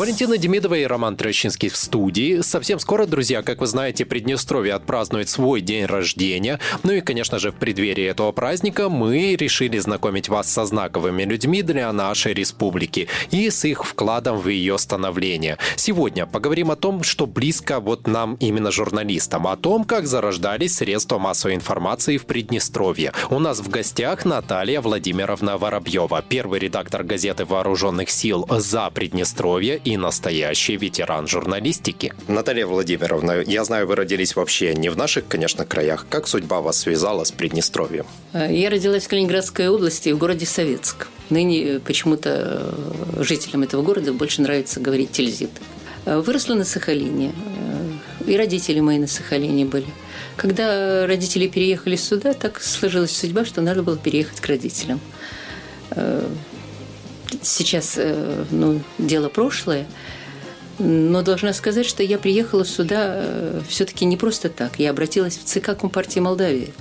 Валентина Демидова и Роман Трощинский в студии. Совсем скоро, друзья, как вы знаете, Приднестровье отпразднует свой день рождения. Ну и, конечно же, в преддверии этого праздника мы решили знакомить вас со знаковыми людьми для нашей республики и с их вкладом в ее становление. Сегодня поговорим о том, что близко вот нам именно журналистам, о том, как зарождались средства массовой информации в Приднестровье. У нас в гостях Наталья Владимировна Воробьева, первый редактор газеты «Вооруженных сил за Приднестровье» настоящий ветеран журналистики. Наталья Владимировна, я знаю, вы родились вообще не в наших, конечно, краях. Как судьба вас связала с Приднестровьем? Я родилась в Калининградской области, в городе Советск. Ныне почему-то э, жителям этого города больше нравится говорить Тильзит. Э, выросла на Сахалине. Э, и родители мои на Сахалине были. Когда родители переехали сюда, так сложилась судьба, что надо было переехать к родителям сейчас э, ну, дело прошлое, но должна сказать, что я приехала сюда э, все-таки не просто так. Я обратилась в ЦК Компартии Молдавии.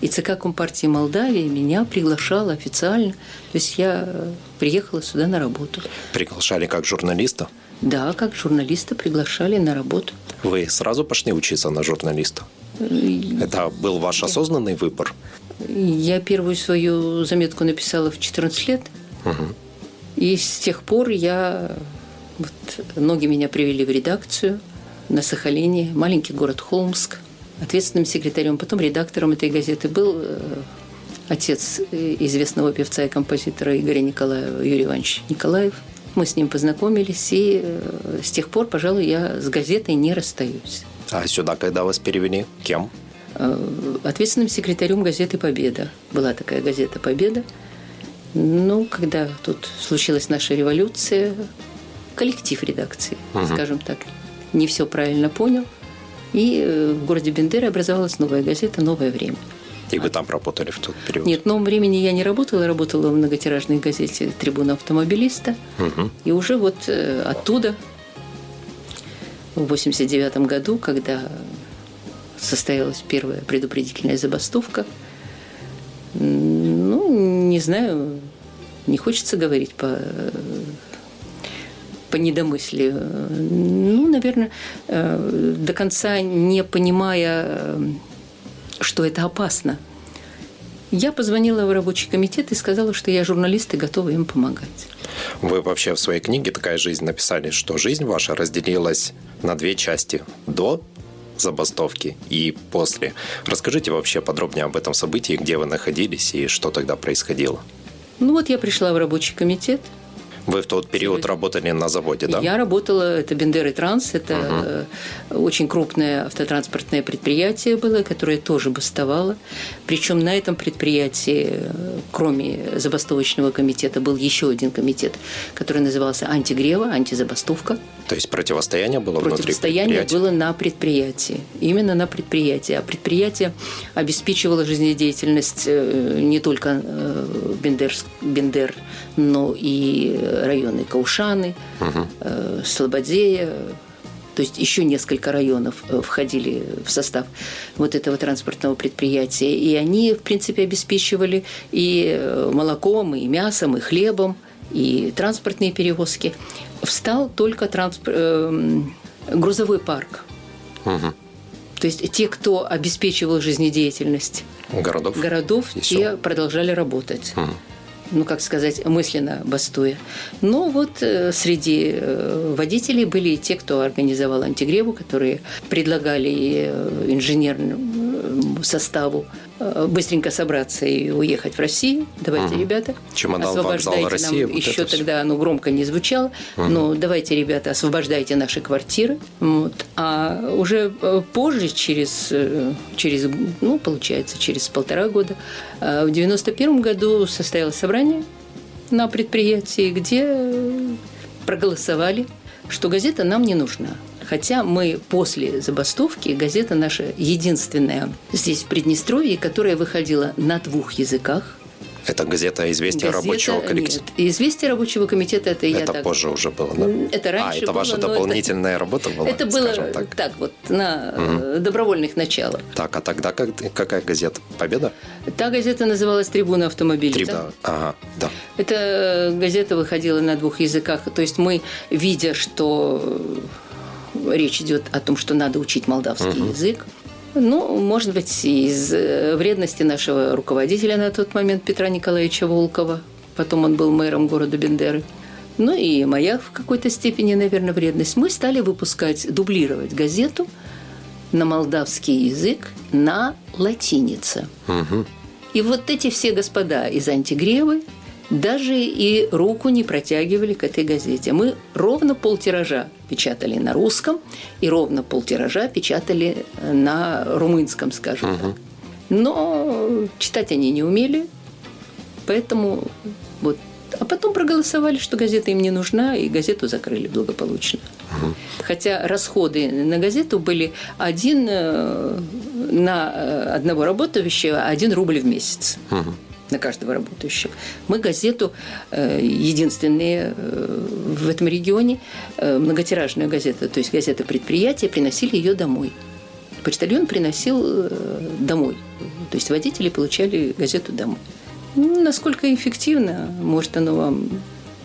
И ЦК Компартии Молдавии меня приглашала официально. То есть я э, приехала сюда на работу. Приглашали как журналиста? Да, как журналиста приглашали на работу. Вы сразу пошли учиться на журналиста? Это был ваш осознанный выбор? Я первую свою заметку написала в 14 лет. Угу. И с тех пор я... Вот, ноги меня привели в редакцию на Сахалине, маленький город Холмск. Ответственным секретарем, потом редактором этой газеты был э, отец известного певца и композитора Игоря Николаева, Юрий Иванович Николаев. Мы с ним познакомились, и э, с тех пор, пожалуй, я с газетой не расстаюсь. А сюда когда вас перевели? Кем? Э, ответственным секретарем газеты «Победа». Была такая газета «Победа». Ну, когда тут случилась наша революция, коллектив редакции, угу. скажем так, не все правильно понял. И э, в городе Бендеры образовалась новая газета «Новое время». И вы там работали в тот период? Нет, в новом времени я не работала, я работала в многотиражной газете «Трибуна автомобилиста». Угу. И уже вот э, оттуда, в 89 году, когда состоялась первая предупредительная забастовка, не знаю, не хочется говорить по по недомыслию. Ну, наверное, э, до конца не понимая, что это опасно. Я позвонила в рабочий комитет и сказала, что я журналист и готова им помогать. Вы вообще в своей книге «Такая жизнь» написали, что жизнь ваша разделилась на две части. До забастовки и после. Расскажите вообще подробнее об этом событии, где вы находились и что тогда происходило. Ну вот я пришла в рабочий комитет, вы в тот период работали на заводе, да? Я работала, это Бендеры Транс, это угу. очень крупное автотранспортное предприятие было, которое тоже бастовало. Причем на этом предприятии, кроме забастовочного комитета, был еще один комитет, который назывался антигрева, антизабастовка. То есть противостояние было Противостояние было на предприятии. Именно на предприятии. А предприятие обеспечивало жизнедеятельность э, не только э, Бендер, Бендер но и районы Каушаны, угу. Слободея, то есть еще несколько районов входили в состав вот этого транспортного предприятия. И они, в принципе, обеспечивали и молоком, и мясом, и хлебом, и транспортные перевозки встал только транспорт, э, грузовой парк. Угу. То есть те, кто обеспечивал жизнедеятельность городов, городов те продолжали работать. Угу ну, как сказать, мысленно бастуя. Но вот э, среди э, водителей были и те, кто организовал антигреву, которые предлагали э, инженерному составу быстренько собраться и уехать в Россию. Давайте, угу. ребята, Чемодан, освобождайте вокзал, Россия, нам. Вот Еще тогда оно громко не звучало, угу. но давайте, ребята, освобождайте наши квартиры. Вот. А уже позже, через, через, ну, получается, через полтора года, в 91 году состоялось собрание собрание на предприятии, где проголосовали, что газета нам не нужна. Хотя мы после забастовки, газета наша единственная здесь, в Приднестровье, которая выходила на двух языках. Это газета «Известия Газета- рабочего коллектива». Нет, «Известия рабочего комитета» это я Это так... позже уже было, да? Это раньше А, это ваша было, это- дополнительная работа была, Это было так. так? вот, на э, добровольных началах. Так, а тогда как, какая газета? «Победа»? Та газета называлась «Трибуна автомобиля». Три, да? да. Ага, да. Эта газета выходила на двух языках. То есть мы, видя, что э, речь идет о том, что надо учить молдавский язык, ну, может быть, из э, вредности нашего руководителя на тот момент Петра Николаевича Волкова. Потом он был мэром города Бендеры. Ну и моя в какой-то степени, наверное, вредность. Мы стали выпускать, дублировать газету на молдавский язык на латинице. И вот эти все господа из Антигревы даже и руку не протягивали к этой газете. Мы ровно полтиража печатали на русском и ровно полтиража печатали на румынском, скажем так. Но читать они не умели, поэтому вот. А потом проголосовали, что газета им не нужна, и газету закрыли благополучно. Хотя расходы на газету были один э, на э, одного работающего один рубль в месяц на каждого работающего. Мы газету, э, единственные э, в этом регионе, э, многотиражную газету, то есть газета предприятия, приносили ее домой. Почтальон приносил домой. То есть водители получали газету домой. Ну, насколько эффективно, может, оно вам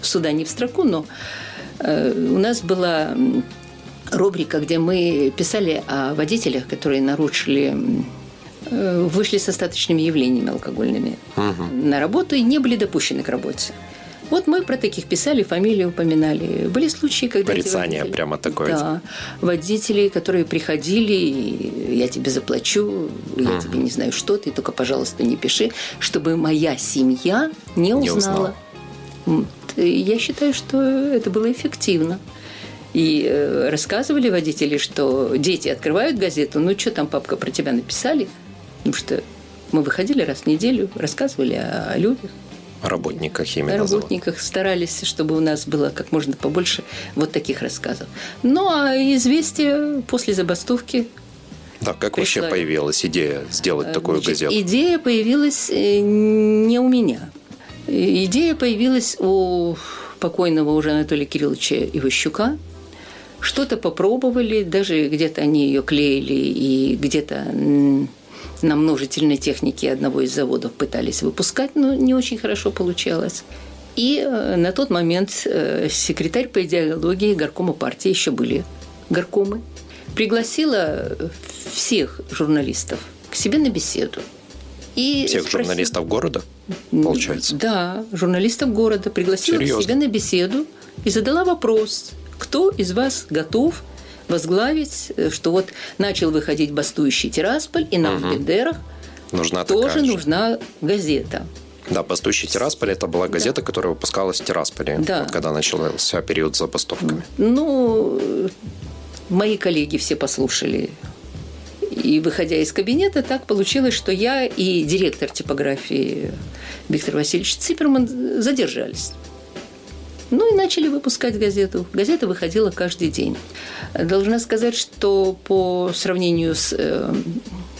сюда не в строку, но у нас была рубрика, где мы писали о водителях, которые нарушили вышли с остаточными явлениями алкогольными на работу и не были допущены к работе. Вот мы про таких писали, фамилии упоминали. Были случаи, когда... Порицание водители- прямо такое. Да. Водители, которые приходили, и я тебе заплачу, я тебе не знаю что, ты только, пожалуйста, не пиши, чтобы моя семья не Не узнала. узнала. М, т- Я считаю, что это было эффективно. И э, рассказывали водители, что дети открывают газету, ну что там, папка, про тебя написали? Потому что мы выходили раз в неделю, рассказывали о, о людях, О работниках о именно. завода. работниках, старались, чтобы у нас было как можно побольше вот таких рассказов. Ну, а известие после забастовки Да, как Пришла. вообще появилась идея сделать такую Значит, газету? Идея появилась э, не у меня. Э, Идея появилась у покойного уже Анатолия Кирилловича Иващука. Что-то попробовали, даже где-то они ее клеили, и где-то на множительной технике одного из заводов пытались выпускать, но не очень хорошо получалось. И э, на тот момент э, секретарь по идеологии горкома партии еще были горкомы, пригласила всех журналистов к себе на беседу. И Всех спросила- журналистов города, получается? Да, журналистов города пригласила Серьезно? к себе на беседу и задала вопрос, кто из вас готов возглавить, э, что вот начал выходить бастующий Тирасполь, и нам в Бендерах Нужна тоже же. нужна газета. Да, «Бастующий Тирасполь» это была газета, которая выпускалась в Тирасполе, Да. вот когда начался период с забастовками. Ну, мои коллеги все послушали. И выходя из кабинета, так получилось, что я и директор типографии Виктор Васильевич Циперман задержались. Ну и начали выпускать газету. Газета выходила каждый день. Должна сказать, что по сравнению с э,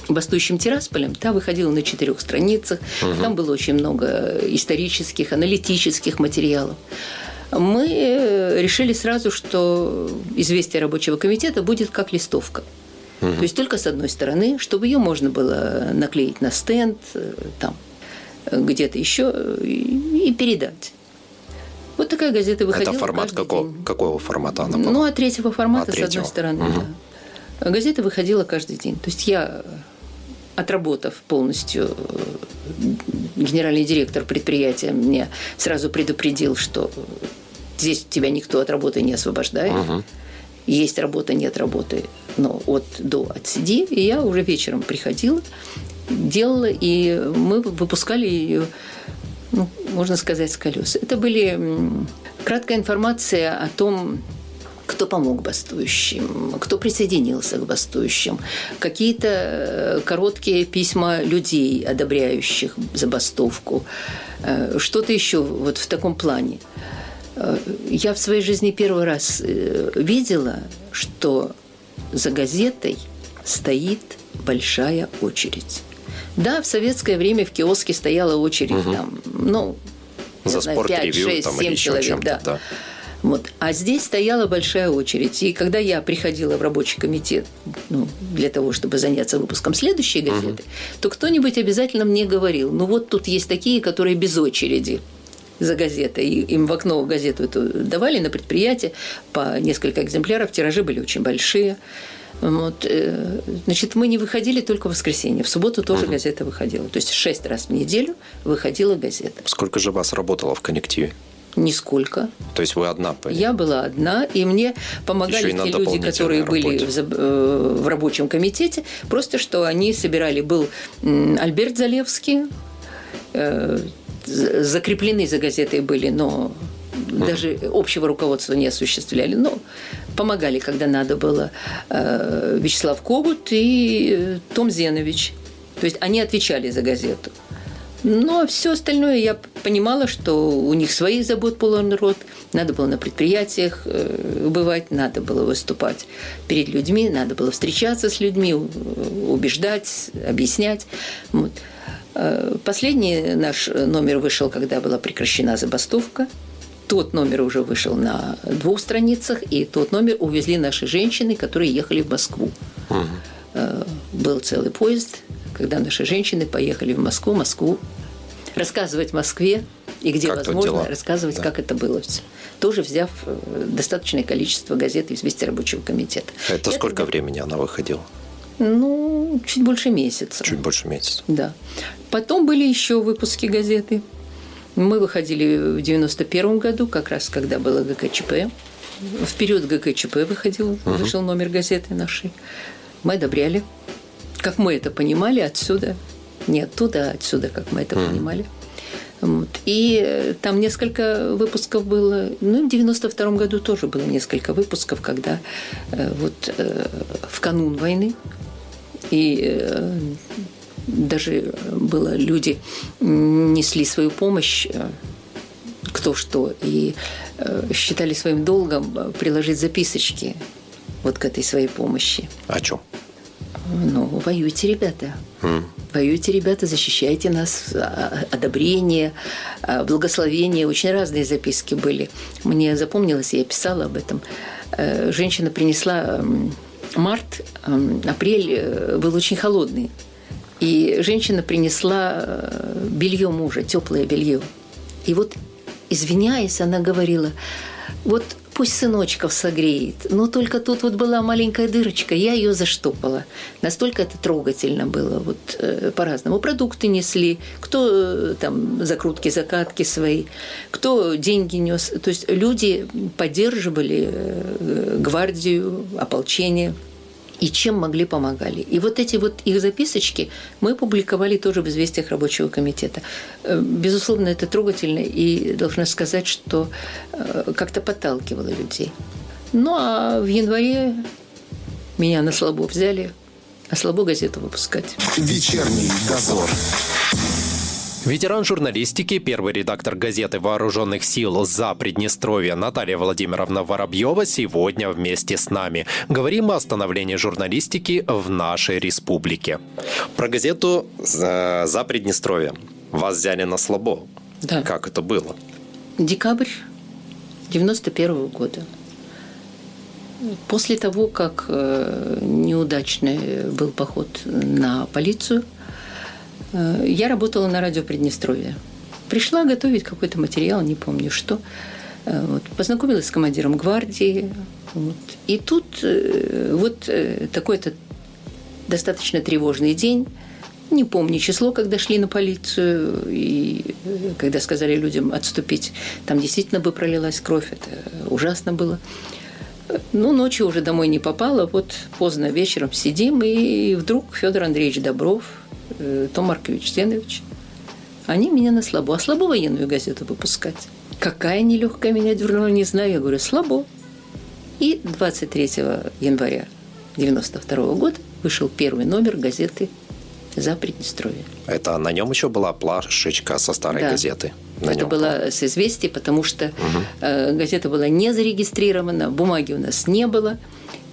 «Бастующим Тирасполем», та выходила на четырех страницах. Там было очень много исторических, аналитических материалов. Мы э, решили сразу, что известие рабочего комитета будет как листовка. То есть только с одной стороны, чтобы ее можно было наклеить на стенд, э, там, э, где-то еще э, и, и передать. Вот такая газета выходила. это формат какого, день. какого формата она была? Ну, от третьего формата, А, с третьего. одной стороны, Мгм. да. Газета выходила каждый день. То есть я, отработав полностью, э, генеральный директор предприятия мне сразу предупредил, что здесь тебя никто от работы не освобождает. Есть работа, нет работы, но от до отсиди. И я уже вечером приходила, делала, и мы выпускали ее ну, можно сказать, с колес. Это были краткая информация о том, кто помог бастующим, кто присоединился к бастующим, какие-то э, короткие письма людей, одобряющих забастовку, э, что-то еще вот в таком плане. Э, Я в своей жизни первый раз видела, что за газетой стоит большая очередь. Да, в советское время в киоске стояла очередь там, ну, За знаю, спорт, 5, ревью 6, там 7 или еще человек, да. да. Вот. А здесь стояла большая очередь. И когда я приходила в рабочий комитет ну, для того, чтобы заняться выпуском следующей газеты, то кто-нибудь обязательно мне говорил, ну вот тут есть такие, которые без очереди за газетой. И им в окно газету эту давали на предприятие по несколько экземпляров. Тиражи были очень большие. Вот, э, значит, мы не выходили только в воскресенье. В субботу тоже газета выходила. То есть шесть раз в неделю выходила газета. Сколько же вас работало в коллективе? Нисколько. То есть вы одна были? Я была одна, и мне помогали и те люди, которые были работе. в, заб- э, в рабочем комитете. Просто что они собирали. Был Альберт Залевский, э, закреплены за газетой были, но даже общего руководства не осуществляли. Но помогали, когда надо было э, Вячеслав Когут и э, Том Зенович. То есть они отвечали за газету. Но все остальное я понимала, что у них своих забот полон рот. Надо было на предприятиях э, бывать, надо было выступать перед людьми, надо было встречаться с людьми, убеждать, объяснять. Вот. Последний наш номер вышел, когда была прекращена забастовка. Тот номер уже вышел на двух страницах, и тот номер увезли наши женщины, которые ехали в Москву. Э, Был целый поезд, когда наши женщины поехали в Москву, Москву рассказывать Москве и где Как возможно дела? рассказывать, Да. как это было все. Тоже взяв э, достаточное количество газет «Известия рабочего комитета». Это И сколько времени она выходила? Ну, чуть больше месяца. Чуть больше месяца. Да. Потом были еще выпуски газеты. Мы выходили в 91 году, как раз когда было ГКЧП. В период ГКЧП выходил, вышел номер газеты нашей. Мы одобряли. Как мы это понимали отсюда. Не оттуда, а отсюда, как мы это понимали. Вот. И э, там несколько выпусков было. Ну, в 92 году тоже было несколько выпусков, когда э, вот э, в канун войны и даже было люди несли свою помощь э, кто что и э, считали своим долгом э, приложить записочки вот к этой своей помощи. О чем? Ну, воюйте, ребята. Воюйте, ребята, защищайте нас. Одобрение, благословение. Очень разные записки были. Мне запомнилось, я писала об этом. Э, Женщина принесла март, апрель э, был очень холодный. И женщина принесла белье мужа, теплое белье. И вот, извиняясь, она говорила, вот пусть сыночков согреет, но только тут вот была маленькая дырочка, я ее заштопала. Настолько это трогательно было, вот э, по-разному. Продукты несли, кто э, там закрутки, закатки свои, кто деньги нес. То есть люди поддерживали э, гвардию, ополчение и чем могли помогали. И вот эти вот их записочки мы публиковали тоже в «Известиях рабочего комитета». Э, Безусловно, это трогательно, и должна сказать, что э, как-то подталкивало людей. Ну, а в январе меня на слабо взяли, а слабо газету выпускать. Вечерний дозор. Ветеран журналистики, первый редактор газеты «Вооруженных сил за Приднестровье» Наталья Владимировна Воробьева сегодня вместе с нами. Говорим о становлении журналистики в нашей республике. Про газету «За, Приднестровье». Вас взяли на слабо. Да. Как это было? Декабрь 91 года. После того, как э, неудачный был поход на полицию, я работала на радио Приднестровья. Пришла готовить какой-то материал, не помню что. Э, Вот, познакомилась с командиром гвардии. Вот. И тут э, вот э, такой-то достаточно тревожный день. Не помню число, когда шли на полицию, и э, когда сказали людям отступить. Там действительно бы пролилась кровь, это ужасно было. Ну, ночью уже домой не попала, вот поздно вечером сидим, и вдруг Федор Андреевич Добров, э, Том Маркович Зенович, они меня на слабо. А слабо военную газету выпускать? Какая нелегкая меня дернула, не знаю. Я говорю, слабо. И 23 января 92 года вышел первый номер газеты «За Приднестровье». Это на нем еще была плашечка со старой Да. газеты. На Это нем было с известий, потому что э, газета была не зарегистрирована, бумаги у нас не было.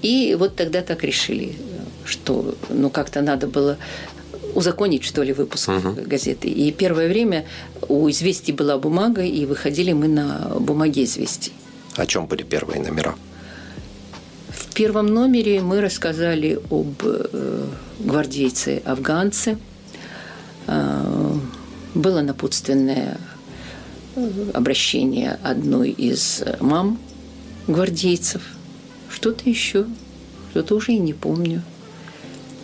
И вот тогда так решили, что ну как-то надо было узаконить, что ли, выпуск угу. газеты. И первое время у «Известий» была бумага, и выходили мы на бумаге «Известий». О чем были первые номера? В первом номере мы рассказали об э, гвардейце-афганце. Э, было напутственное э, обращение одной из мам гвардейцев. Что-то еще, что-то уже и не помню.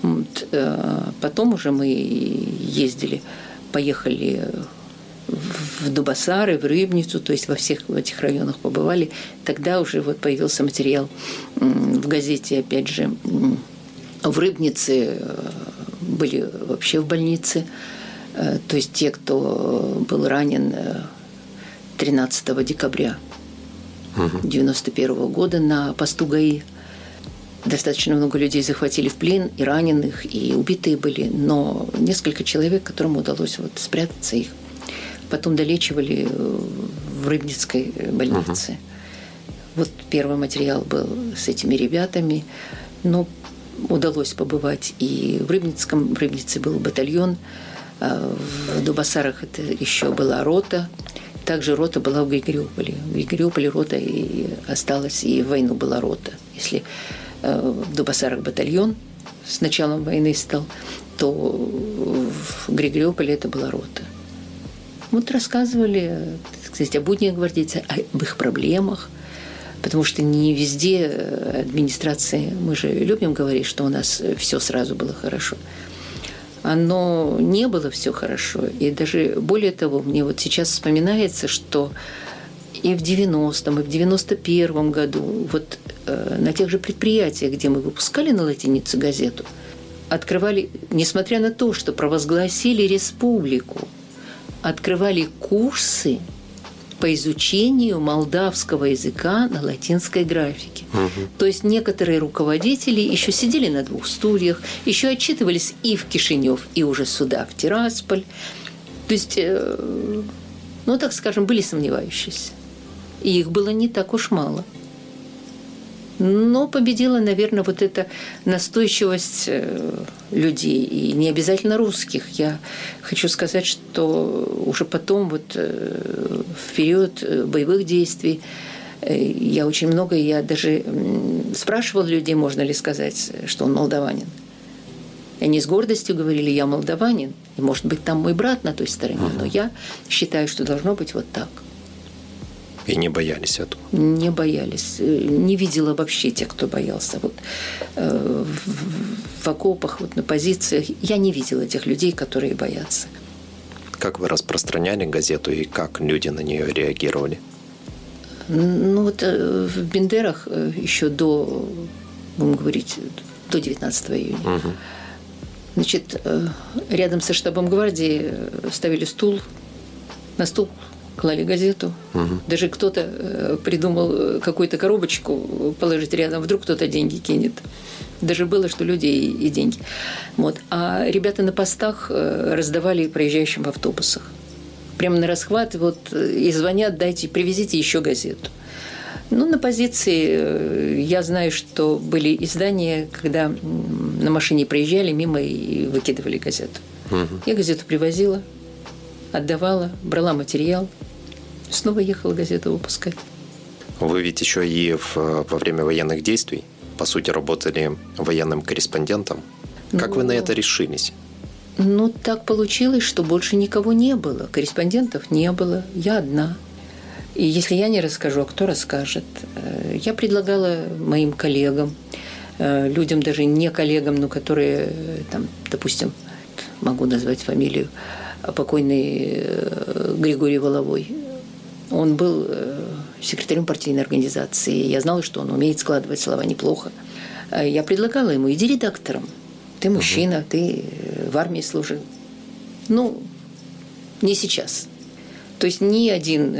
Вот, э, потом уже мы ездили, поехали в Дубасары, в Рыбницу, то есть во всех этих районах побывали. Тогда уже вот появился материал в газете, опять же, в Рыбнице э, были вообще в больнице. Э, то есть те, кто был ранен 13 декабря 1991 года на посту ГАИ – Достаточно много людей захватили в плен, и раненых, и убитые были, но несколько человек, которым удалось вот спрятаться их, потом долечивали э, в Рыбницкой э, больнице. Угу. Вот первый материал был с этими ребятами, но удалось побывать и в Рыбницком, в Рыбнице был батальон, а в Дубасарах это еще была рота, также рота была в Григориополе. В Григориополе рота и осталась, и в войну была рота. Если в Дубасарах батальон с началом войны стал, то в Григориополе это была рота. Вот рассказывали, так сказать, о буднях гвардейца, об их проблемах, потому что не везде администрации, мы же любим говорить, что у нас все сразу было хорошо. Оно не было все хорошо. И даже более того, мне вот сейчас вспоминается, что и в 90-м, и в 91-м году вот э, на тех же предприятиях, где мы выпускали на латинице газету, открывали, несмотря на то, что провозгласили республику, открывали курсы по изучению молдавского языка на латинской графике. Угу. То есть некоторые руководители еще сидели на двух стульях, еще отчитывались и в Кишинев, и уже сюда, в Тирасполь. То есть, э, ну, так скажем, были сомневающиеся и их было не так уж мало. Но победила, наверное, вот эта настойчивость э, людей, и не обязательно русских. Я хочу сказать, что уже потом, вот э, в период э, боевых действий, я очень много, я даже спрашивал людей, можно ли сказать, что он молдаванин. И они с гордостью говорили, я молдаванин, и, может быть, там мой брат на той стороне, но я считаю, что должно быть вот так – и не боялись этого? Не боялись. Не видела вообще тех, кто боялся. Вот, э, в, в окопах, вот, на позициях. Я не видела тех людей, которые боятся. Как вы распространяли газету и как люди на нее реагировали? Ну вот э, в Бендерах э, еще до, будем говорить, до 19 июня. Угу. Значит, э, рядом со штабом гвардии ставили стул, на стул клали газету. Угу. Даже кто-то э, придумал э, какую-то коробочку положить рядом, вдруг кто-то деньги кинет. Даже было, что люди и, деньги. Вот. А ребята на постах э, раздавали проезжающим в автобусах. Прямо на расхват вот, и звонят, дайте, привезите еще газету. Ну, на позиции я знаю, что были издания, когда на машине проезжали мимо и выкидывали газету. Угу. Я газету привозила, отдавала, брала материал, снова ехала газету выпускать. Вы ведь еще и в, во время военных действий, по сути, работали военным корреспондентом. Как ну, вы на это решились? Ну, так получилось, что больше никого не было. Корреспондентов не было. Я одна. И если я не расскажу, а кто расскажет? Э, я предлагала моим коллегам, э, людям даже не коллегам, но которые, э, там, допустим, могу назвать фамилию, покойный Григорий Воловой. Он был э, секретарем партийной организации. Я знала, что он умеет складывать слова неплохо. Э, я предлагала ему, иди редактором. Ты мужчина, угу. ты э, в армии служил. Ну, не сейчас. То есть ни один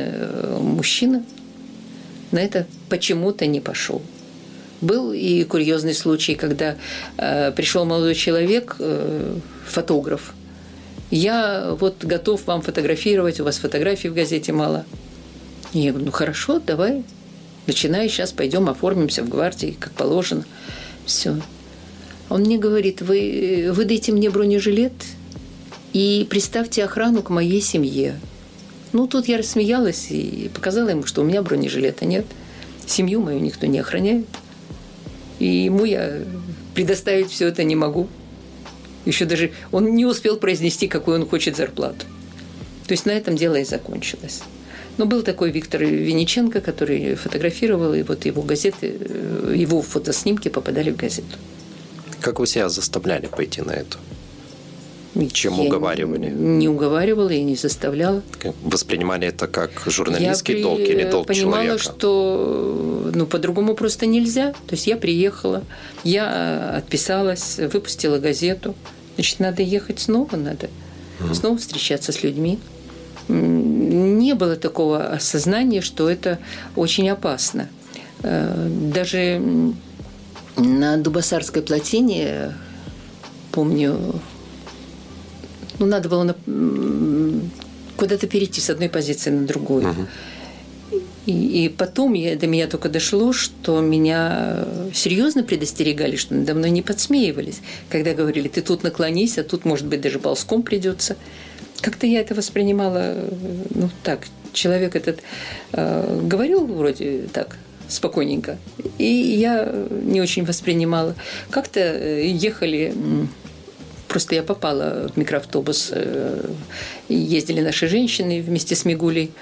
мужчина на это почему-то не пошел. Был и курьезный случай, когда э, пришел молодой человек, э, фотограф. Я вот готов вам фотографировать, у вас фотографий в газете мало. И я говорю, ну хорошо, давай, начинай, сейчас пойдем оформимся в гвардии, как положено. Все. Он мне говорит, вы выдайте мне бронежилет, И представьте охрану к моей семье. Ну, тут я рассмеялась и показала ему, что у меня бронежилета нет. Семью мою никто не охраняет. И ему я предоставить все это не могу. Еще даже он не успел произнести, какую он хочет зарплату. То есть на этом дело и закончилось. Но был такой Виктор Вениченко, который фотографировал, и вот его газеты, э, его фотоснимки попадали в газету. Как вы себя заставляли пойти на это? Чем я уговаривали? Не уговаривала и не заставляла. Воспринимали это как журналистский я долг или долг понимала, человека? что ну, по-другому просто нельзя. То есть я приехала, я отписалась, выпустила газету. Значит, надо ехать снова, надо mm. снова встречаться с людьми. Не было такого осознания, что это очень опасно. Э, даже на Дубасарской плотине, помню, ну, надо было на... куда-то перейти с одной позиции на другую. Угу. И, и потом я, до меня только дошло, что меня серьезно предостерегали, что надо мной не подсмеивались, когда говорили, ты тут наклонись, а тут, может быть, даже ползком придется. Как-то я это воспринимала, ну так, человек этот э, говорил вроде так, спокойненько, и я не очень воспринимала. Как-то э, ехали Просто я попала в микроавтобус. Э, ездили наши женщины вместе с Мигулей.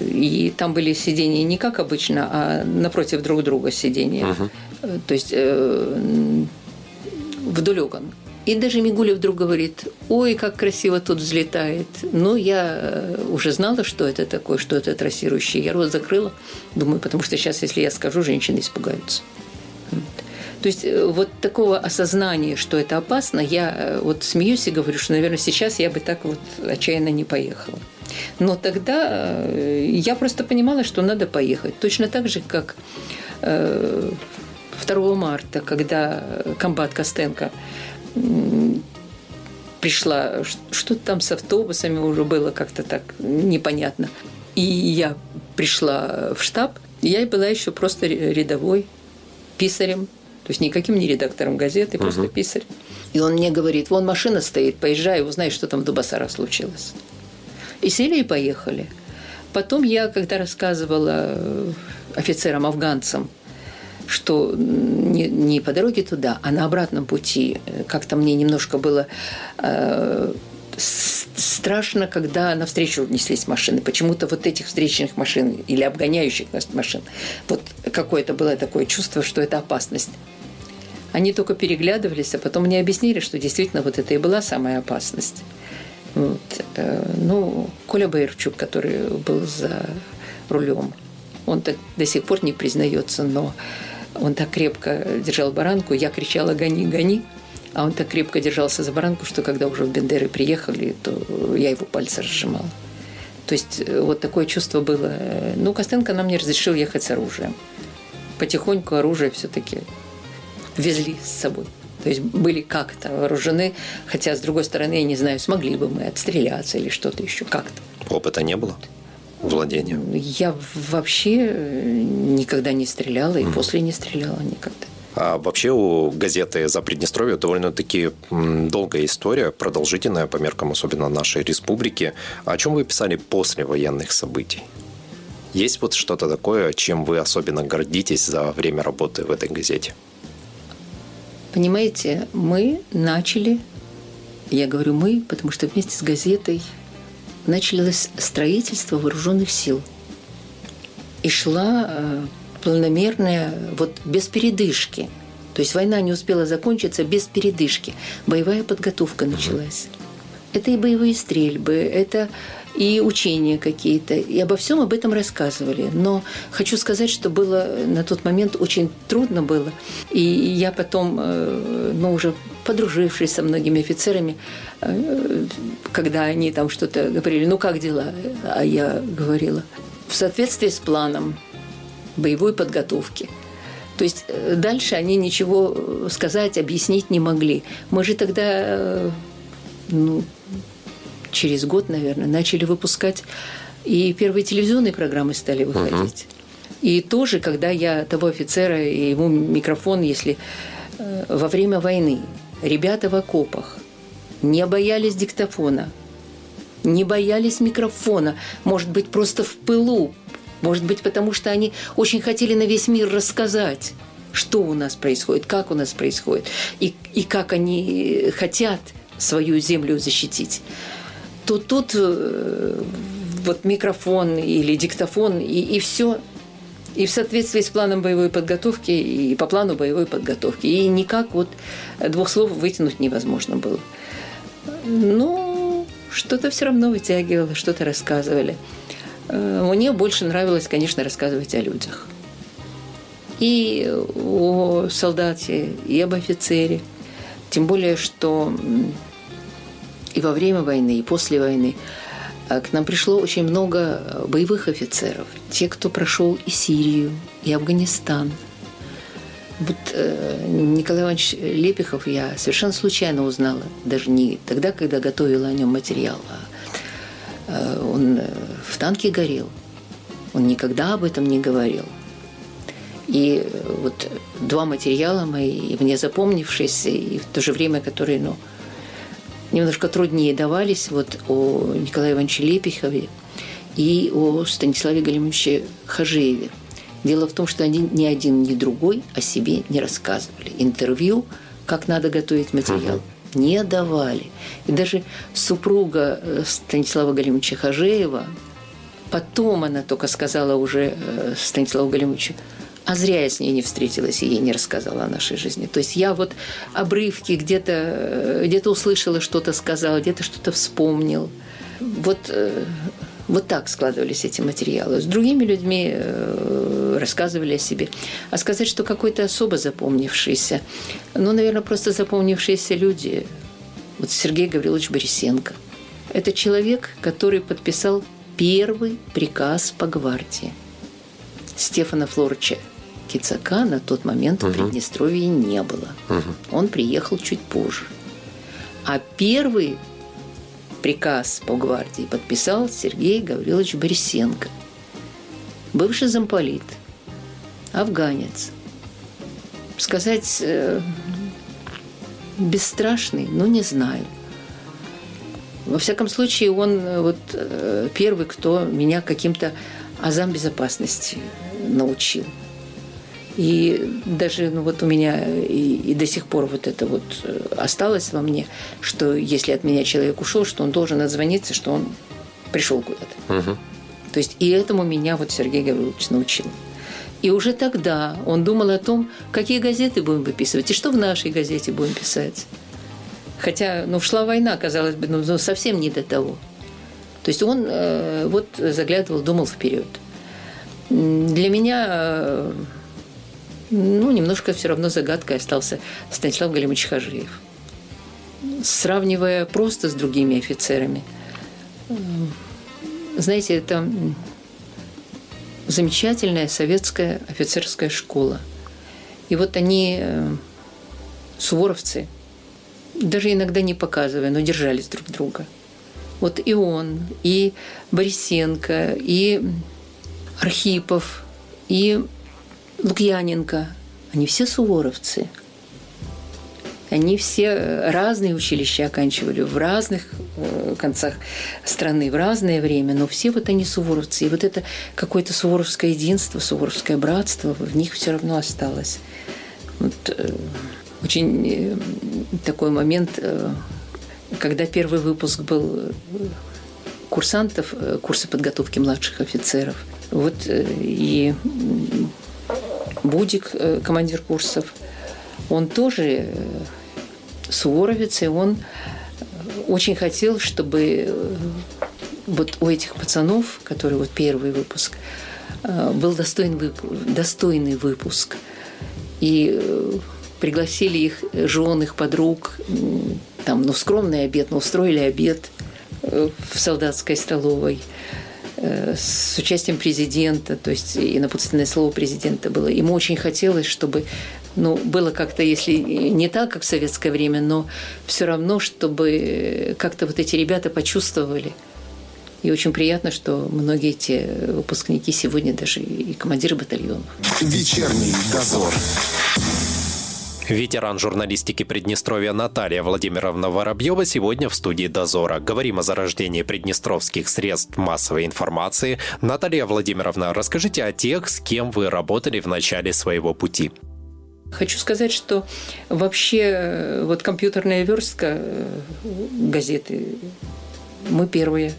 И там были сиденья не как обычно, а напротив друг друга сиденья. Угу. То есть э, вдоль окон. И даже Мигуля вдруг говорит, ой, как красиво тут взлетает. Но я э, уже знала, что это такое, что это трассирующий. Я рот закрыла. Думаю, потому что сейчас, если я скажу, женщины испугаются. То есть вот такого осознания, что это опасно, я вот смеюсь и говорю, что, наверное, сейчас я бы так вот отчаянно не поехала. Но тогда э, я просто понимала, что надо поехать. Точно так же, как 2 э, марта, когда комбат Костенко пришла, что-то там с автобусами уже было как-то так непонятно. И я пришла в штаб, я была еще просто рядовой писарем, то есть никаким не редактором газеты, просто угу. писарь. И он мне говорит, вон машина стоит, поезжай, узнай, что там в Дубасарах случилось. И сели и поехали. Потом я, когда рассказывала э, офицерам-афганцам, что не, не по дороге туда, а на обратном пути, как-то мне немножко было э, страшно, когда навстречу неслись машины. Почему-то вот этих встречных машин или обгоняющих нас машин, вот какое-то было такое чувство, что это опасность. Они только переглядывались, а потом мне объяснили, что действительно вот это и была самая опасность. Вот. Э, ну, Коля Байерчук, который был за рулем, он так до сих пор не признается, но он так крепко держал баранку, я кричала «гони, гони», а он так крепко держался за баранку, что когда уже в Бендеры приехали, то я его пальцы разжимала. То есть э, вот такое чувство было. Ну, Костенко нам не разрешил ехать с оружием. Потихоньку оружие все-таки везли с собой. То есть были как-то вооружены, хотя, с другой стороны, я не знаю, смогли бы мы отстреляться или что-то еще как-то. Опыта не было? Владения? Я вообще никогда не стреляла и mm. после не стреляла никогда. А вообще у газеты «За Приднестровье» довольно-таки долгая история, продолжительная по меркам, особенно нашей республики. О чем вы писали после военных событий? Есть вот что-то такое, чем вы особенно гордитесь за время работы в этой газете? Понимаете, мы начали, я говорю мы, потому что вместе с газетой началось строительство вооруженных сил. И шла э, планомерная, вот без передышки. То есть война не успела закончиться без передышки. Боевая подготовка началась. Это и боевые стрельбы, это и учения какие-то, и обо всем об этом рассказывали. Но хочу сказать, что было на тот момент очень трудно было. И я потом, э, ну, уже подружившись со многими офицерами, э, когда они там что-то говорили, ну, как дела? А я говорила, в соответствии с планом боевой подготовки. То есть э, дальше они ничего сказать, объяснить не могли. Мы же тогда ну, через год, наверное, начали выпускать и первые телевизионные программы стали выходить. Uh-huh. И тоже, когда я того офицера и ему микрофон, если э, во время войны ребята в окопах, не боялись диктофона, не боялись микрофона, может быть, просто в пылу, может быть, потому что они очень хотели на весь мир рассказать, что у нас происходит, как у нас происходит, и, и как они хотят свою землю защитить. То тут э, вот микрофон или диктофон, и, и все и в соответствии с планом боевой подготовки, и по плану боевой подготовки. И никак вот двух слов вытянуть невозможно было. Но что-то все равно вытягивало, что-то рассказывали. Э, мне больше нравилось, конечно, рассказывать о людях. И о солдате, и об офицере. Тем более, что и во время войны, и после войны к нам пришло очень много боевых офицеров. Те, кто прошел и Сирию, и Афганистан. Вот э, Николай Иванович Лепихов я совершенно случайно узнала. Даже не тогда, когда готовила о нем материал, а э, он э, в танке горел. Он никогда об этом не говорил. И вот два материала мои, мне запомнившиеся, и в то же время, которые, ну, немножко труднее давались вот о Николае Ивановиче Лепихове и о Станиславе Галимовиче Хажееве. Дело в том, что они ни один, ни другой о себе не рассказывали. Интервью, как надо готовить материал, не давали. И даже супруга э, Станислава Галимовича Хажеева, потом она только сказала уже э, Станиславу Галимовичу, а зря я с ней не встретилась и ей не рассказала о нашей жизни. То есть я вот обрывки где-то где услышала, что-то сказала, где-то что-то вспомнил. Вот, э, вот так складывались эти материалы. С другими людьми э, рассказывали о себе. А сказать, что какой-то особо запомнившийся, ну, наверное, просто запомнившиеся люди. Вот Сергей Гаврилович Борисенко. Это человек, который подписал первый приказ по гвардии Стефана Флорча Кицака на тот момент угу. в Приднестровье не было. Угу. Он приехал чуть позже. А первый приказ по гвардии подписал Сергей Гаврилович Борисенко, бывший замполит, афганец. Сказать э, бесстрашный, ну не знаю. Во всяком случае, он э, вот э, первый, кто меня каким-то азам безопасности научил. И даже ну, вот у меня и, и до сих пор вот это вот э, осталось во мне, что если от меня человек ушел, что он должен отзвониться, что он пришел куда-то. Угу. То есть и этому меня вот Сергей Гаврилович научил. И уже тогда он думал о том, какие газеты будем выписывать, и что в нашей газете будем писать. Хотя, ну, шла война, казалось бы, ну, ну совсем не до того. То есть он э, вот заглядывал, думал вперед. Для меня э, ну, немножко все равно загадкой остался Станислав Галимович Хажиев. Сравнивая просто с другими офицерами, знаете, это замечательная советская офицерская школа. И вот они, э, суворовцы, даже иногда не показывая, но держались друг друга. Вот и он, и Борисенко, и Архипов, и Лукьяненко, они все суворовцы. Они все э, разные училища оканчивали в разных э, концах страны, в разное время, но все вот они суворовцы. И вот это какое-то суворовское единство, суворовское братство в них все равно осталось. Вот, э, очень такой момент, когда первый выпуск был курсантов, курсы подготовки младших офицеров. Вот и Будик, э, командир курсов, он тоже э, суворовец, и он э, очень хотел, чтобы вот у этих пацанов, которые вот первый выпуск, был достойный, выпуск. И пригласили их жен, их подруг, там, ну, скромный обед, но устроили обед в солдатской столовой – с участием президента, то есть и напутственное слово президента было. Ему очень хотелось, чтобы ну, было как-то, если не так, как в советское время, но все равно, чтобы как-то вот эти ребята почувствовали. И очень приятно, что многие эти выпускники сегодня даже и командиры батальонов. Вечерний дозор. Ветеран журналистики Приднестровья Наталья Владимировна Воробьева сегодня в студии «Дозора». Говорим о зарождении приднестровских средств массовой информации. Наталья Владимировна, расскажите о тех, с кем вы работали в начале своего пути. Хочу сказать, что вообще э, вот компьютерная верстка э, газеты мы первые.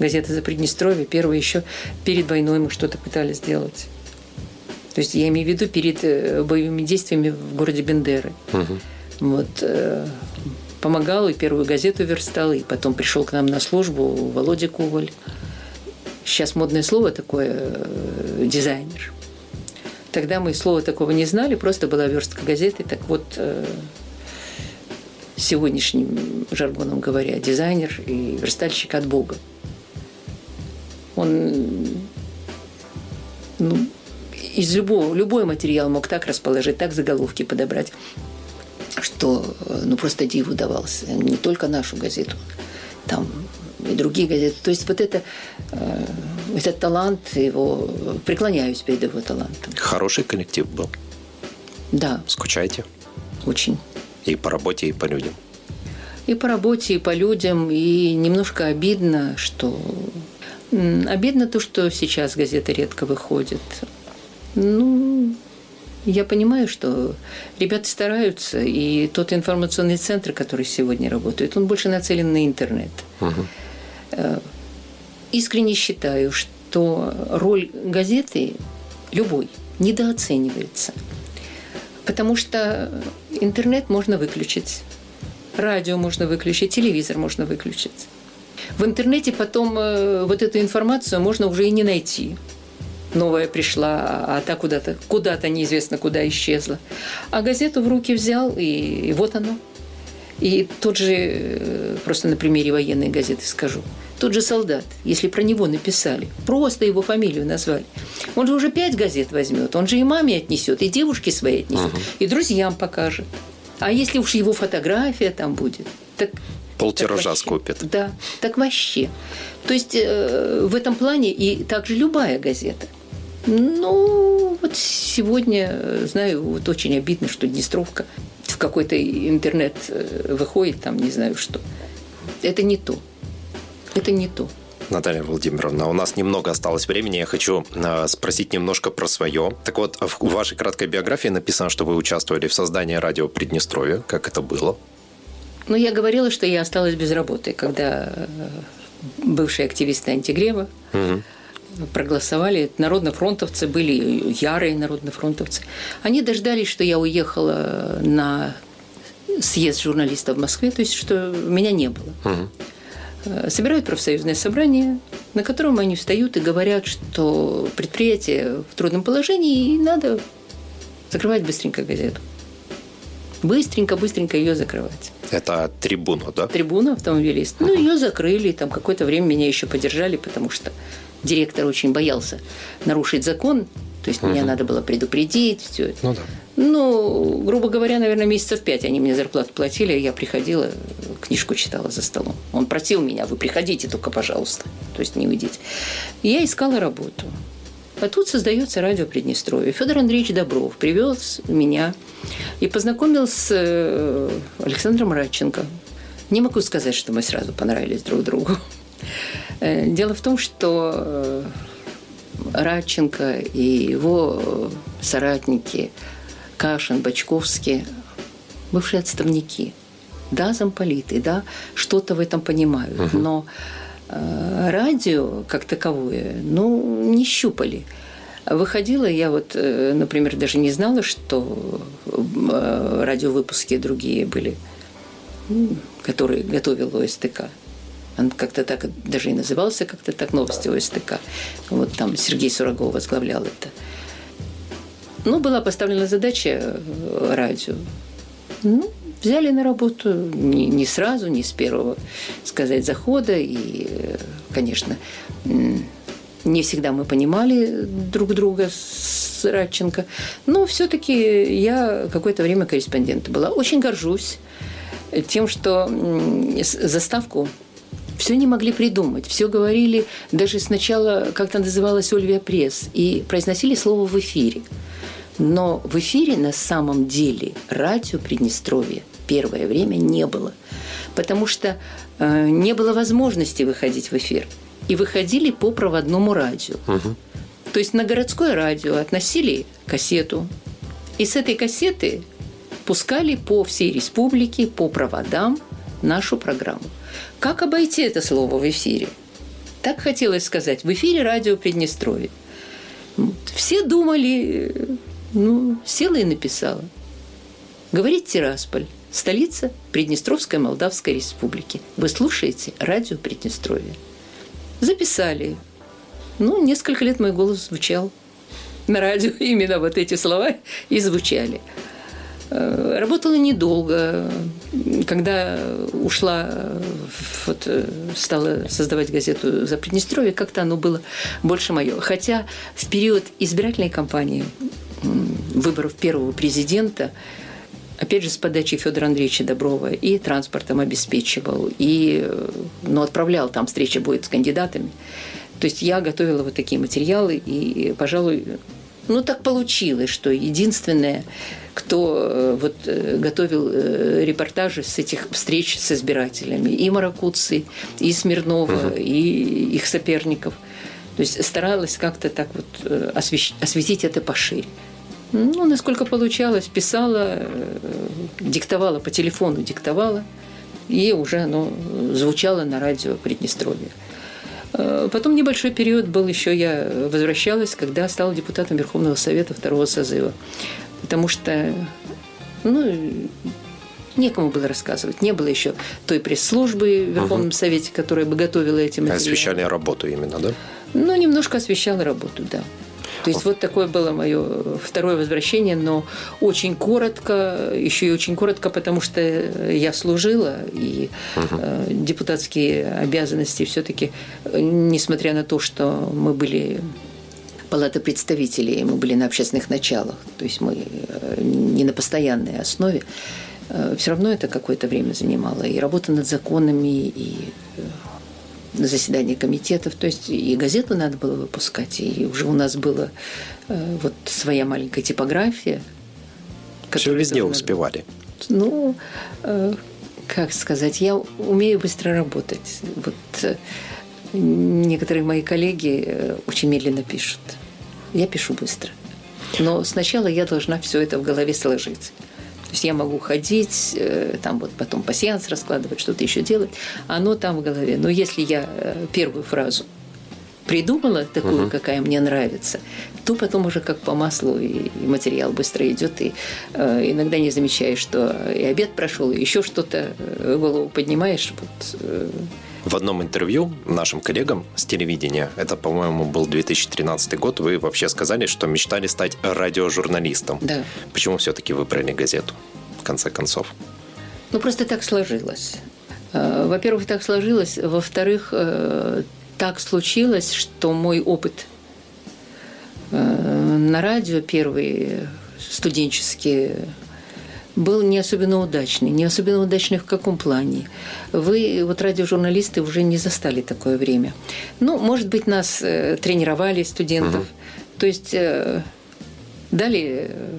Газета за Приднестровье первые еще перед войной мы что-то пытались сделать. То есть я имею в виду перед э, боевыми действиями в городе Бендеры. Угу. Вот, э, помогал и первую газету верстал, и потом пришел к нам на службу Володя Коваль. Сейчас модное слово такое э, дизайнер. Тогда мы слова такого не знали, просто была верстка газеты. Так вот, сегодняшним жаргоном говоря, дизайнер и верстальщик от Бога. Он ну, из любого, любой материал мог так расположить, так заголовки подобрать, что ну, просто диву давался. Не только нашу газету, там и другие газеты. То есть вот это, э, этот талант, его преклоняюсь перед его талантом. Хороший коллектив был. Да. Скучаете? Очень. И по работе, и по людям. И по работе, и по людям. И немножко обидно, что... Обидно то, что сейчас газеты редко выходят. Ну, я понимаю, что ребята стараются, и тот информационный центр, который сегодня работает, он больше нацелен на интернет. Угу. Искренне считаю, что роль газеты любой недооценивается. Потому что интернет можно выключить, радио можно выключить, телевизор можно выключить. В интернете потом э, вот эту информацию можно уже и не найти новая пришла, а та куда-то, куда-то неизвестно куда исчезла. А газету в руки взял, и, и вот оно. И тот же, э, просто на примере военной газеты скажу, тот же солдат, если про него написали, просто его фамилию назвали, он же уже пять газет возьмет, он же и маме отнесет, и девушке своей отнесет, угу. и друзьям покажет. А если уж его фотография там будет, так Полтиража скупит. Да, так вообще. То есть э, в этом плане и также любая газета. Ну, вот сегодня, знаю, вот очень обидно, что Днестровка в какой-то интернет э, выходит, там не знаю что. Это не то. Это не то. Наталья Владимировна, у нас немного осталось времени. Я хочу э, спросить немножко про свое. Так вот, в вашей краткой биографии написано, что вы участвовали в создании радио Приднестровья. Как это было? Ну, я говорила, что я осталась без работы, когда э, бывшие активисты антигрева угу. Проголосовали. Народнофронтовцы были, ярые народнофронтовцы. Они дождались, что я уехала на съезд журналистов в Москве, то есть, что меня не было. Угу. Собирают профсоюзное собрание, на котором они встают и говорят, что предприятие в трудном положении, и надо закрывать быстренько газету. Быстренько-быстренько ее закрывать. Это трибуна, да? Трибуна автомобилист. Ну, ее закрыли, там какое-то время меня еще поддержали, потому что директор очень боялся нарушить закон. То есть угу. меня надо было предупредить, все это. Ну да. Ну, грубо говоря, наверное, месяцев пять они мне зарплату платили, а я приходила, книжку читала за столом. Он просил меня, вы приходите только, пожалуйста. То есть не уйдите. И я искала работу. А тут создается радио Приднестровье. Федор Андреевич Добров привез меня и познакомил с э, Александром Радченко. Не могу сказать, что мы сразу понравились друг другу. Э, дело в том, что э, Радченко и его соратники Кашин, Бачковский, бывшие отставники, да, замполиты, да, что-то в этом понимают, угу. но Э, радио как таковое, ну, не щупали. Выходила я вот, э, например, даже не знала, что э, радиовыпуски другие были, которые готовил ОСТК. Он как-то так даже и назывался, как-то так новости ОСТК. Вот там Сергей Сурагов возглавлял это. Ну, была поставлена задача радио. Ну, взяли на работу не, не сразу, не с первого, сказать, захода. И, конечно, не всегда мы понимали друг друга с Радченко. Но все-таки я какое-то время корреспондент была. Очень горжусь тем, что заставку все не могли придумать. Все говорили, даже сначала как-то называлась Ольвия Пресс, и произносили слово в эфире. Но в эфире на самом деле радио Приднестровье первое время не было, потому что э, не было возможности выходить в эфир. И выходили по проводному радио. Угу. То есть на городское радио относили кассету, и с этой кассеты пускали по всей республике, по проводам нашу программу. Как обойти это слово в эфире? Так хотелось сказать. В эфире радио Приднестровье. Все думали, ну, села и написала. Говорит Тирасполь, столица Приднестровской Молдавской Республики. Вы слушаете радио Приднестровье. Записали. Ну, несколько лет мой голос звучал на радио. Именно вот эти слова и звучали. Э, работала недолго. Когда ушла, вот, э, стала создавать газету «За Приднестровье», как-то оно было больше мое. Хотя в период избирательной кампании выборов первого президента опять же, с подачи Федора Андреевича Доброва, и транспортом обеспечивал, и ну, отправлял, там встреча будет с кандидатами. То есть я готовила вот такие материалы, и, пожалуй, ну так получилось, что единственное, кто э, вот э, готовил э, репортажи с этих встреч с избирателями. И Маракуцы, и Смирнова, угу. и их соперников. То есть старалась как-то так вот осветить это пошире. Ну, насколько получалось, писала, диктовала по телефону, диктовала, и уже оно звучало на радио Приднестровья. Потом небольшой период был еще, я возвращалась, когда стала депутатом Верховного Совета второго созыва потому что ну, некому было рассказывать. Не было еще той пресс-службы в Верховном угу. Совете, которая бы готовила эти материалы. Освещали работу именно, да? Ну, немножко освещала работу, да. То есть вот такое было мое второе возвращение, но очень коротко, еще и очень коротко, потому что я служила, и угу. депутатские обязанности все-таки, несмотря на то, что мы были Палаты представителей, мы были на общественных началах, то есть мы э, не на постоянной основе, э, все равно это какое-то время занимало. И работа над законами, и на э, заседании комитетов, то есть и газету надо было выпускать, и уже у нас была вот своя маленькая типография. Все везде надо... успевали. Ну, как сказать, я умею быстро работать. Вот некоторые мои коллеги очень медленно пишут. Я пишу быстро. Но сначала я должна все это в голове сложить. То есть я могу ходить, э, там вот потом пассианс раскладывать, что-то еще делать. Оно там в голове. Но если я э, первую фразу придумала такую, угу. какая мне нравится, то потом уже как по маслу и, материал быстро идет, и э, иногда не замечаешь, что и обед прошел, и еще что-то э, голову поднимаешь. Вот, э, в одном интервью нашим коллегам с телевидения, это, по-моему, был 2013 год, вы вообще сказали, что мечтали стать радиожурналистом. Да. Почему все-таки выбрали газету, в конце концов? Ну, просто так сложилось. Э, во-первых, так сложилось. Во-вторых, э, так случилось, что мой опыт э, на радио первый студенческий был не особенно удачный. Не особенно удачный в каком плане? Вы, вот радиожурналисты, уже не застали такое время. Ну, может быть, нас э, тренировали, студентов. Угу. То есть э, дали э,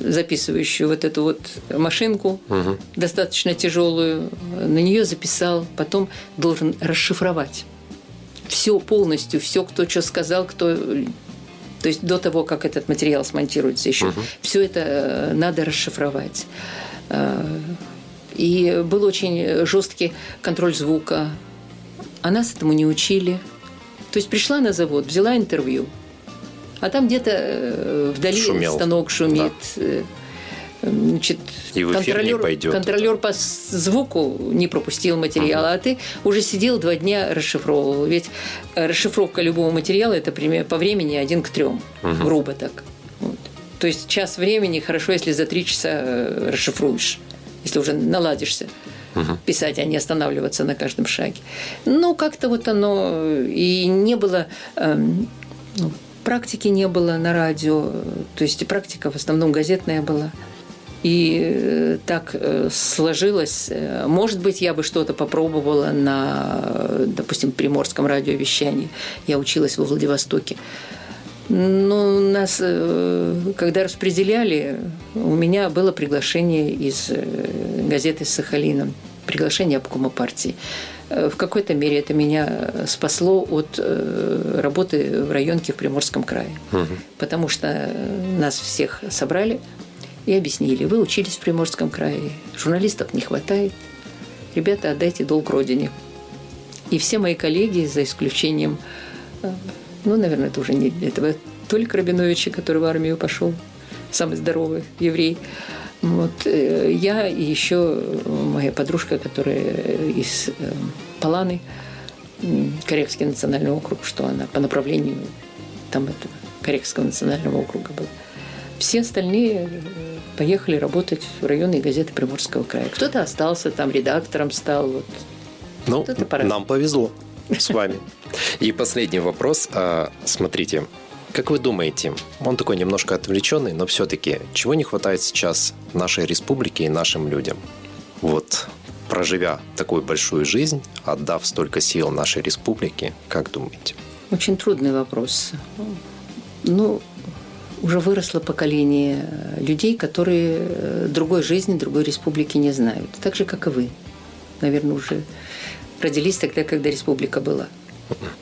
записывающую вот эту вот машинку, угу. достаточно тяжелую, на нее записал, потом должен расшифровать все полностью, все, кто что сказал, кто то есть до того, как этот материал смонтируется еще, угу. все это э, надо расшифровать. Э, и был очень жесткий контроль звука. А нас этому не учили. То есть пришла на завод, взяла интервью, а там где-то э, вдали Шумел. станок шумит. Да значит, и в контролер, не пойдет контролер по звуку не пропустил материал, угу. а ты уже сидел два дня расшифровывал. Ведь э, расшифровка любого материала это пример по времени один к трем, угу. грубо так. Вот. То есть час времени хорошо, если за три часа э, расшифруешь, если уже наладишься угу. писать, а не останавливаться на каждом шаге. Ну, как-то вот оно и не было. Эм, ну, практики не было на радио, то есть практика в основном газетная была. И э, так э, сложилось. Может быть, я бы что-то попробовала на, допустим, приморском радиовещании. Я училась во Владивостоке. Ну, нас, э, когда распределяли, у меня было приглашение из э, газеты «Сахалина», приглашение обкома партии. Э, в какой-то мере это меня спасло от работы в районке в Приморском крае. Угу. Потому что нас всех собрали и объяснили, вы учились в Приморском крае, журналистов не хватает, ребята, отдайте долг родине. И все мои коллеги, за исключением ну, наверное, это уже не этого. Толик Рабиновича, который в армию пошел, самый здоровый еврей. Вот э, я и еще моя подружка, которая из э, Паланы, Корейский национальный округ, что она по направлению там это Корейского национального округа была. Все остальные э, поехали работать в районные газеты Приморского края. Кто-то остался там редактором, стал. Вот. Ну, нам повезло с вами. И последний вопрос. А, смотрите, как вы думаете, он такой немножко отвлеченный, но все-таки чего не хватает сейчас нашей республике и нашим людям? Вот проживя такую большую жизнь, отдав столько сил нашей республике, как думаете? Очень трудный вопрос. Ну, уже выросло поколение людей, которые другой жизни, другой республики не знают. Так же, как и вы. Наверное, уже родились тогда, когда республика была.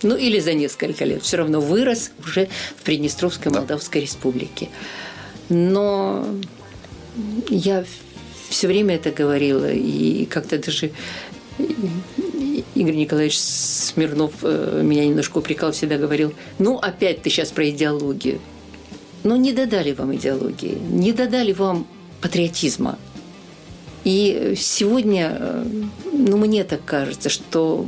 Ну, или за несколько лет. Все равно вырос уже в Приднестровской Молдавской да. республике. Но я все время это говорила, и как-то даже Игорь Николаевич Смирнов э, меня немножко упрекал, всегда говорил, ну, опять ты сейчас про идеологию. Но не додали вам идеологии, не додали вам патриотизма. И сегодня, э, ну, мне так кажется, что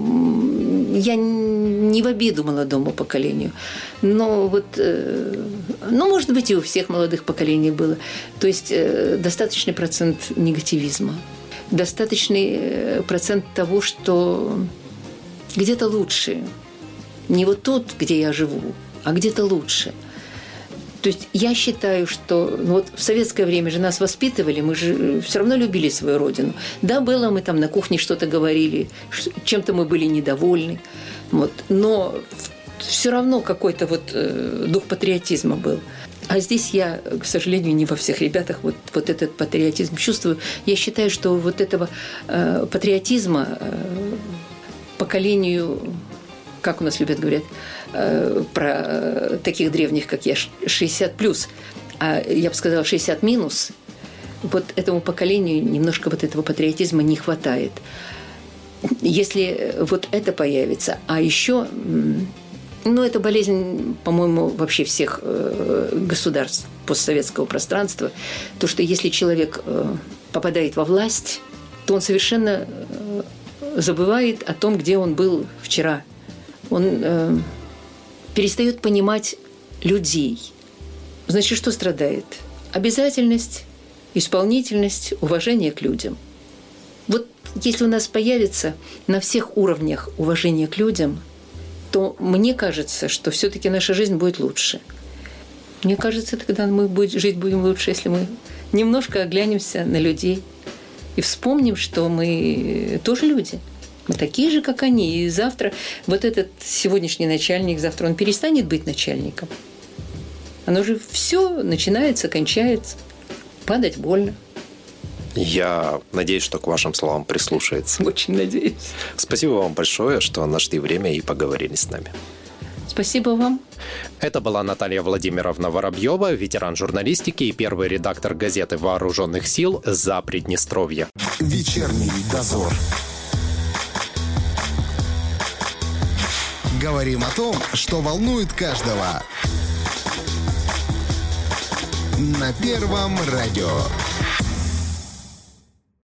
я не в обиду молодому поколению, но вот, э, ну, может быть, и у всех молодых поколений было. То есть э, достаточный процент негативизма, достаточный процент того, что где-то лучше. Не вот тут, где я живу, а где-то лучше – то есть я считаю, что ну вот в советское время же нас воспитывали, мы же э, все равно любили свою родину. Да, было, мы там на кухне что-то говорили, чем-то мы были недовольны. Вот. Но все равно какой-то вот э, дух патриотизма был. А здесь я, к сожалению, не во всех ребятах вот, вот этот патриотизм чувствую. Я считаю, что вот этого э, патриотизма э, поколению, как у нас любят говорить, Э, про таких древних, как я, 60 плюс, а я бы сказала 60 минус, вот этому поколению немножко вот этого патриотизма не хватает. Если вот это появится, а еще, ну, это болезнь, по-моему, вообще всех э, государств постсоветского пространства, то, что если человек э, попадает во власть, то он совершенно забывает о том, где он был вчера. Он перестает понимать людей. Значит, что страдает? Обязательность, исполнительность, уважение к людям. Вот если у нас появится на всех уровнях уважение к людям, то мне кажется, что все-таки наша жизнь будет лучше. Мне кажется, тогда мы жить будем лучше, если мы немножко оглянемся на людей и вспомним, что мы тоже люди – мы такие же, как они. И завтра вот этот сегодняшний начальник, завтра он перестанет быть начальником. Оно же все начинается, кончается. Падать больно. Я надеюсь, что к вашим словам прислушается. Очень надеюсь. Спасибо вам большое, что нашли время и поговорили с нами. Спасибо вам. Это была Наталья Владимировна Воробьева, ветеран журналистики и первый редактор газеты «Вооруженных сил» за Приднестровье. Вечерний дозор. Говорим о том, что волнует каждого. На Первом радио.